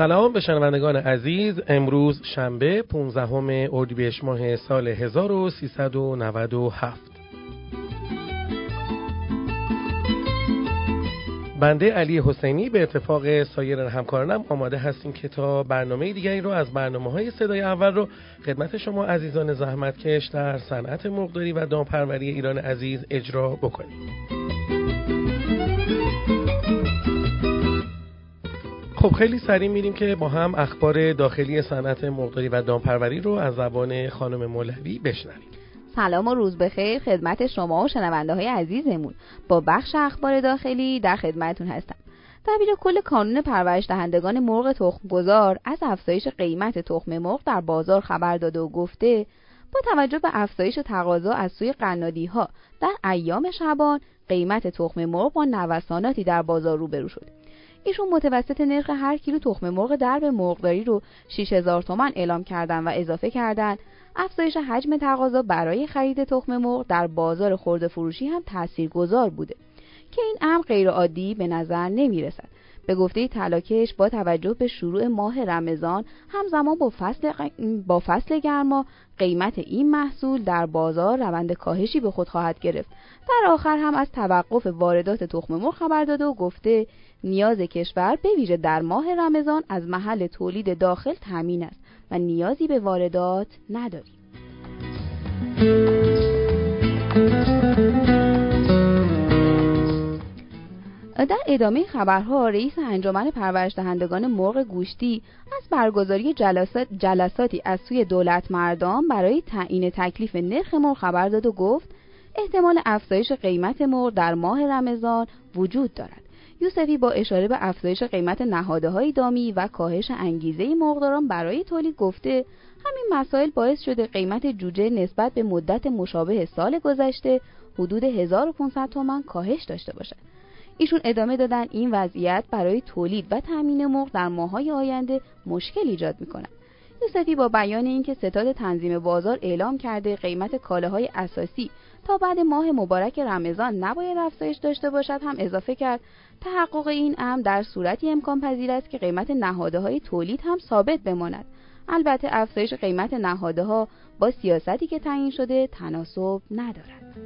سلام به شنوندگان عزیز. امروز شنبه 15 اردیبهشت ماه سال 1397 بنده علی حسینی به اتفاق سایر همکارانم آماده هستیم که تا برنامه دیگری رو از برنامه های صدای اول رو خدمت شما عزیزان زحمتکش در صنعت مرغداری و دامپروری ایران عزیز اجرا بکنیم. خب خیلی سریع میریم که با هم اخبار داخلی صنعت مرغداری و دامپروری رو از زبان خانم مولوی بشنویم. سلام و روز بخیر خدمت شما و شنونده های عزیزمون. با بخش اخبار داخلی در خدمتون هستم. دبیر کل کانون پرورش دهندگان مرغ تخم گذار از افزایش قیمت تخم مرغ در بازار خبر داده و گفته با توجه به افزایش تقاضا از سوی قنادی ها در ایام شبان قیمت تخم مرغ با نوساناتی در بازار روبرو شد ایشون متوسط نرخ هر کیلو تخم مرغ درب مرغداری رو 6000 تومان اعلام کردن و اضافه کردن. افزایش حجم تقاضا برای خرید تخم مرغ در بازار خرده فروشی هم تاثیرگذار بوده که این امر غیرعادی به نظر نمی رسد به گفته تلاکش با توجه به شروع ماه رمضان همزمان با فصل, با فصل گرما قیمت این محصول در بازار روند کاهشی به خود خواهد گرفت. در آخر هم از توقف واردات تخم مرغ خبر داده و گفته نیاز کشور به ویژه در ماه رمضان از محل تولید داخل تامین است و نیازی به واردات نداریم. در ادامه خبرها رئیس انجمن پرورش دهندگان مرغ گوشتی از برگزاری جلسات جلساتی از سوی دولت مردان برای تعیین تکلیف نرخ مرغ خبر داد و گفت احتمال افزایش قیمت مرغ در ماه رمضان وجود دارد. یوسفی با اشاره به افزایش قیمت نهاده های دامی و کاهش انگیزه مرغداران برای تولید گفته همین مسائل باعث شده قیمت جوجه نسبت به مدت مشابه سال گذشته حدود 1500 تومان کاهش داشته باشد. ایشون ادامه دادن این وضعیت برای تولید و تامین مرغ در ماههای آینده مشکل ایجاد می‌کند. یوسفی با بیان اینکه ستاد تنظیم بازار اعلام کرده قیمت کالاهای اساسی تا بعد ماه مبارک رمضان نباید افزایش داشته باشد هم اضافه کرد. تحقق این امر در صورتی امکان پذیر است که قیمت نهاده های تولید هم ثابت بماند. البته افزایش قیمت نهاده ها با سیاستی که تعیین شده تناسب ندارد.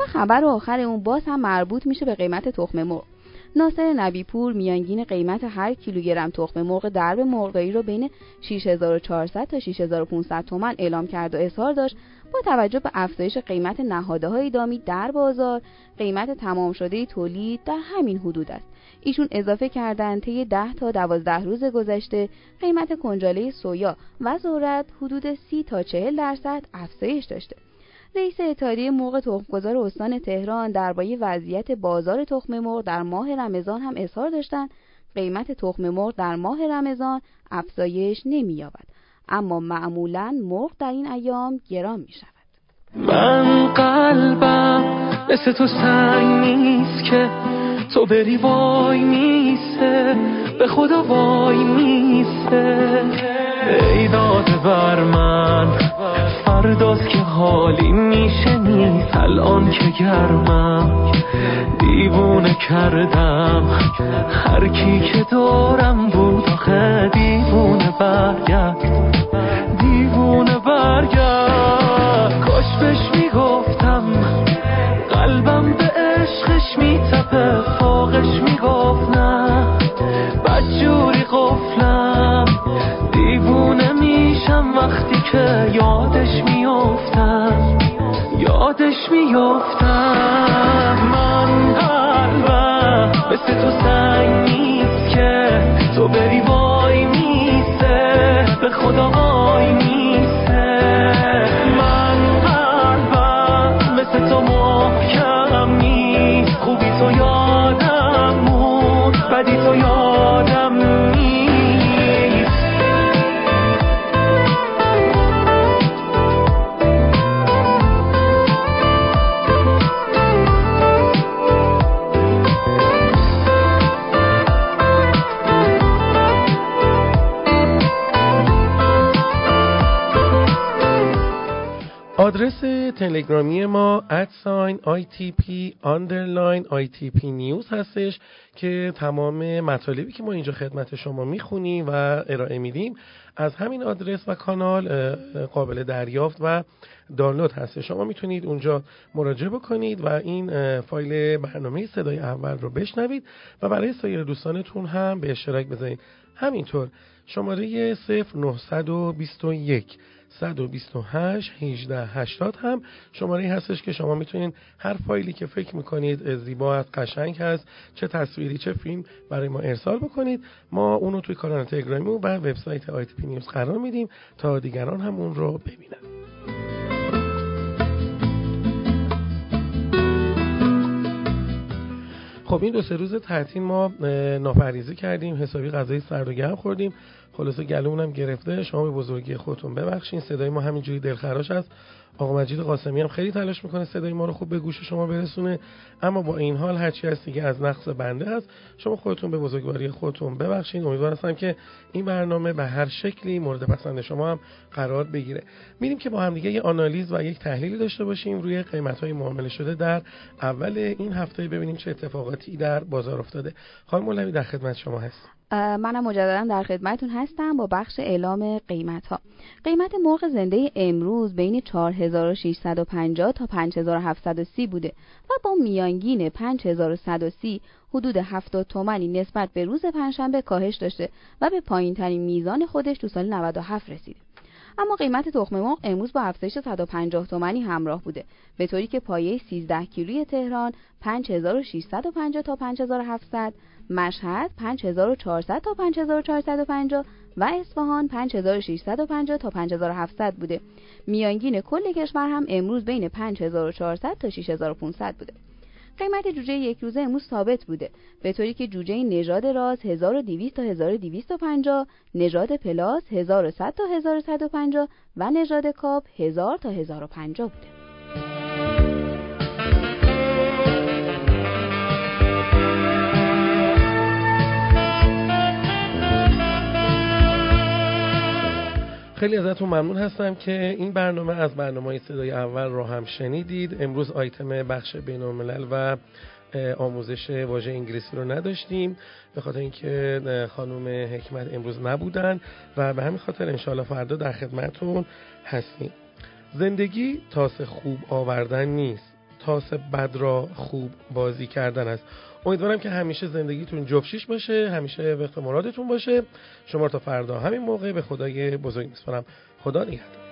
و خبر آخر اون باز هم مربوط میشه به قیمت تخم مرغ. ناصر نبیپور میانگین قیمت هر کیلوگرم تخم مرغ درب مرغداری رو بین 6400 تا 6500 تومان اعلام کرد و اظهار داشت با توجه به افزایش قیمت نهاده های دامی در بازار قیمت تمام شده تولید در همین حدود است. ایشون اضافه کردند طی 10 تا 12 روز گذشته قیمت کنجاله سویا و ذرت حدود 30 تا 40 درصد افزایش داشته. رئیس اتحادیه مرغ تخمگذار استان تهران درباره وضعیت بازار تخم مرغ در ماه رمضان هم اظهار داشتند. قیمت تخم مرغ در ماه رمضان افزایش نمییابد. اما معمولا مرغ در این ایام گران می شود من قلبم مثل تو سنگ نیست که تو بری وای میسه به خدا وای میسه. ای داده بر من فرداست که حالی میشه نیست. الان که گرمم دیوونه کردم. هر کی که دارم بود آخه دیوونه برگرد دیوونه برگرد کاش بهش یادش میافتم من قلبم مثل تو سنگ نیست که تو بری وای میسه به خدا وای میسه آدرس تلگرامی ما ادساین ITP underline ITP نیوز هستش که تمام مطالبی که ما اینجا خدمت شما می‌خونیم و ارائه میدیم از همین آدرس و کانال قابل دریافت و دانلود هست شما می‌تونید اونجا مراجعه بکنید و این فایل برنامه صدای اول رو بشنوید و برای سایر دوستانتون هم به اشتراک بذارید. همینطور شماره 0921 128 18 80 هم شماره هستش که شما می‌تونید هر فایلی که فکر می‌کنید زیبا است قشنگ هست چه تصویری چه فیلم برای ما ارسال بکنید. ما اونو توی کانال تلگرامی و وبسایت آی پی نیوز قرار میدیم تا دیگران هم اون رو ببینن. خب این دو سه روز تعطیل ما ناپریزی کردیم حسابی غذای سرد و گرم خوردیم. خلاصه گلومون گرفته. شما به بزرگی خودتون ببخشین. صدای ما همینجوری دلخراش است آقا مجید قاسمی هم خیلی تلاش می‌کنه صدای ما رو خوب به گوش شما برسونه اما با این حال هرچی هستی که از نقص بنده هست شما خودتون به بزرگواری خودتون ببخشید امیدوار هستم که این برنامه به هر شکلی مورد پسند شما هم قرار بگیره. میریم که با هم دیگه یه آنالیز و یک تحلیلی داشته باشیم روی قیمت های معامله شده در اول این هفته ببینیم چه اتفاقاتی در بازار افتاده. خانم مولوی در خدمت شما هست منم مجددا در خدمتتون هستم با بخش اعلام قیمت ها قیمت مرغ زنده امروز بین 4650 تا 5730 بوده و با میانگین 5130 حدود 70 تومانی نسبت به روز پنجشنبه کاهش داشته و به پایین ترین میزان خودش تو سال 97 رسیده. اما قیمت تخم مرغ امروز با افزایش 150 تومانی همراه بوده به طوری که پایه 13 کیلوی تهران 5650 تا 5700 مشهد 5400 تا 5450 و اصفهان 5650 تا 5700 بوده. میانگین کل کشور هم امروز بین 5400 تا 6500 بوده. قیمت جوجه یک روزه امروز ثابت بوده به طوری که جوجه نژاد راز 1200 تا 1250 نژاد پلاس 1100 تا 1150 و نژاد کاپ 1000 تا 1050 بوده. خیلی ازتون ممنون هستم که این برنامه از برنامه های صدای اول رو هم شنیدید. امروز آیتم بخش بین و آموزش واژه انگلیسی رو نداشتیم. به خاطر اینکه خانم حکمت امروز نبودن و به همین خاطر انشاءالله فردا در خدمتون هستیم. زندگی تاس خوب آوردن نیست. تاس بد را خوب بازی کردن است. امیدوارم که همیشه زندگیتون جفشیش باشه همیشه وقت مرادتون باشه. شما تا فردا همین موقع به خدای بزرگ میسپارم. خدا نگهدار.